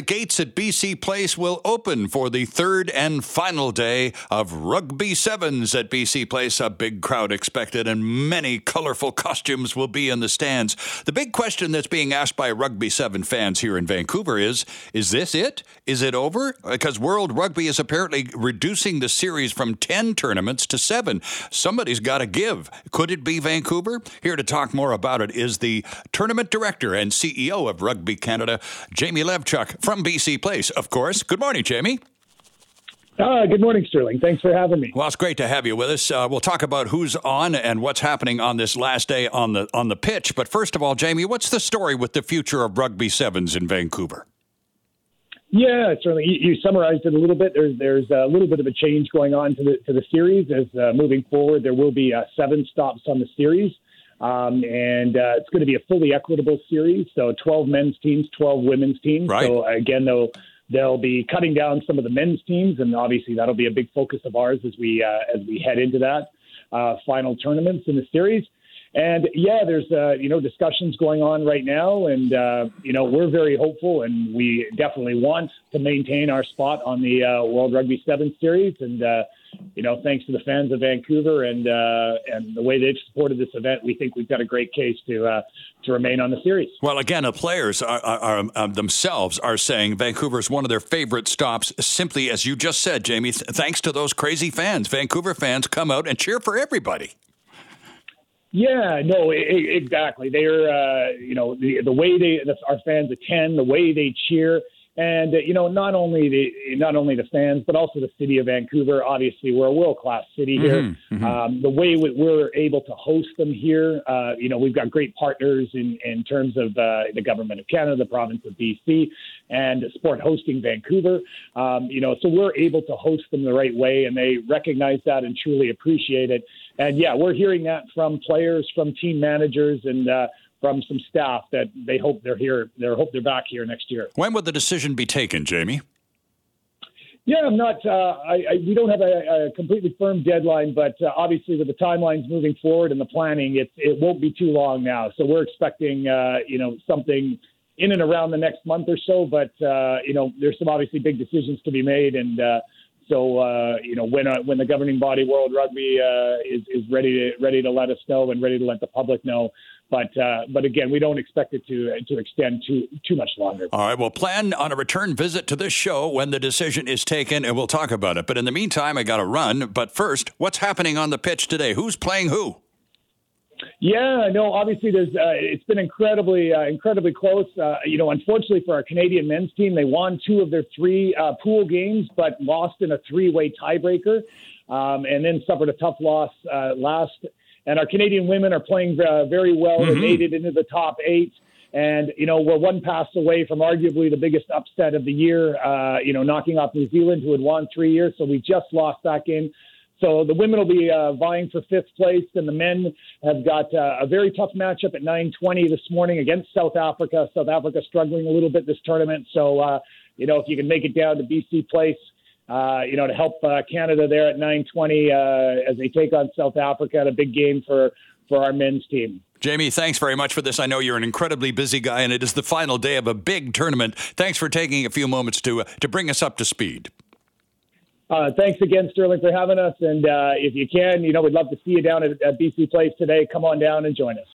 the gates at BC Place will open for the third and final day of Rugby Sevens at BC Place. A big crowd expected, and many colorful costumes will be in the stands. The big question that's being asked by Rugby Seven fans here in Vancouver is Is this it? Is it over? Because World Rugby is apparently reducing the series from 10 tournaments to seven. Somebody's got to give. Could it be Vancouver? Here to talk more about it is the tournament director and CEO of Rugby Canada, Jamie Levchuk from BC Place, of course. Good morning, Jamie. Uh, good morning, Sterling. Thanks for having me. Well, it's great to have you with us. Uh, we'll talk about who's on and what's happening on this last day on the on the pitch. But first of all, Jamie, what's the story with the future of rugby sevens in Vancouver? Yeah, certainly. You, you, summarized it a little bit. There's there's a little bit of a change going on to the to the series. As uh, moving forward, there will be uh, seven stops on the series, um, and uh, it's going to be a fully equitable series. So 12 men's teams, 12 women's teams. Right. So again, they'll they'll be cutting down some of the men's teams, and obviously that'll be a big focus of ours as we uh, as we head into that uh, final tournaments in the series. And yeah, there's uh, you know discussions going on right now, and uh, you know we're very hopeful, and we definitely want to maintain our spot on the uh, World Rugby Sevens series. And uh, you know, thanks to the fans of Vancouver and uh, and the way they've supported this event, we think we've got a great case to uh, to remain on the series. Well, again, the players are, are, are themselves are saying Vancouver is one of their favorite stops. Simply as you just said, Jamie, thanks to those crazy fans, Vancouver fans come out and cheer for everybody. Yeah, no, exactly. They're, uh, you know, the the way they the, our fans attend, the way they cheer, and uh, you know, not only the not only the fans, but also the city of Vancouver. Obviously, we're a world class city here. Mm-hmm, mm-hmm. Um, the way we, we're able to host them here, uh, you know, we've got great partners in in terms of uh, the government of Canada, the province of BC, and Sport Hosting Vancouver. Um, you know, so we're able to host them the right way, and they recognize that and truly appreciate it. And yeah, we're hearing that from players, from team managers, and uh, from some staff that they hope they're here. They hope they're back here next year. When would the decision be taken, Jamie? Yeah, I'm not. Uh, I, I, we don't have a, a completely firm deadline, but uh, obviously with the timelines moving forward and the planning, it it won't be too long now. So we're expecting, uh, you know, something in and around the next month or so. But uh, you know, there's some obviously big decisions to be made, and uh, so uh, you know when uh, when the governing body World Rugby uh, is is ready to ready to let us know and ready to let the public know. But uh, but again, we don't expect it to to extend too too much longer. All right, well, plan on a return visit to this show when the decision is taken, and we'll talk about it. But in the meantime, I got to run. But first, what's happening on the pitch today? Who's playing who? Yeah, no, obviously there's uh, it's been incredibly uh, incredibly close. Uh, you know, unfortunately for our Canadian men's team, they won two of their three uh, pool games, but lost in a three-way tiebreaker, um, and then suffered a tough loss uh, last. And our Canadian women are playing uh, very well. Mm-hmm. They made it into the top eight. And, you know, we're one pass away from arguably the biggest upset of the year, you know, knocking off New Zealand, who had won three years. So we just lost that game. So the women will be uh, vying for fifth place, and the men have got uh, a very tough matchup at 9:20 this morning against South Africa. South Africa struggling a little bit this tournament, so uh, you know if you can make it down to BC Place, uh, you know to help uh, Canada there at 9:20 uh, as they take on South Africa, a big game for for our men's team. Jamie, thanks very much for this. I know you're an incredibly busy guy, and it is the final day of a big tournament. Thanks for taking a few moments to uh, to bring us up to speed. Uh, thanks again, Sterling, for having us. And uh, if you can, you know, we'd love to see you down at, at BC Place today. Come on down and join us.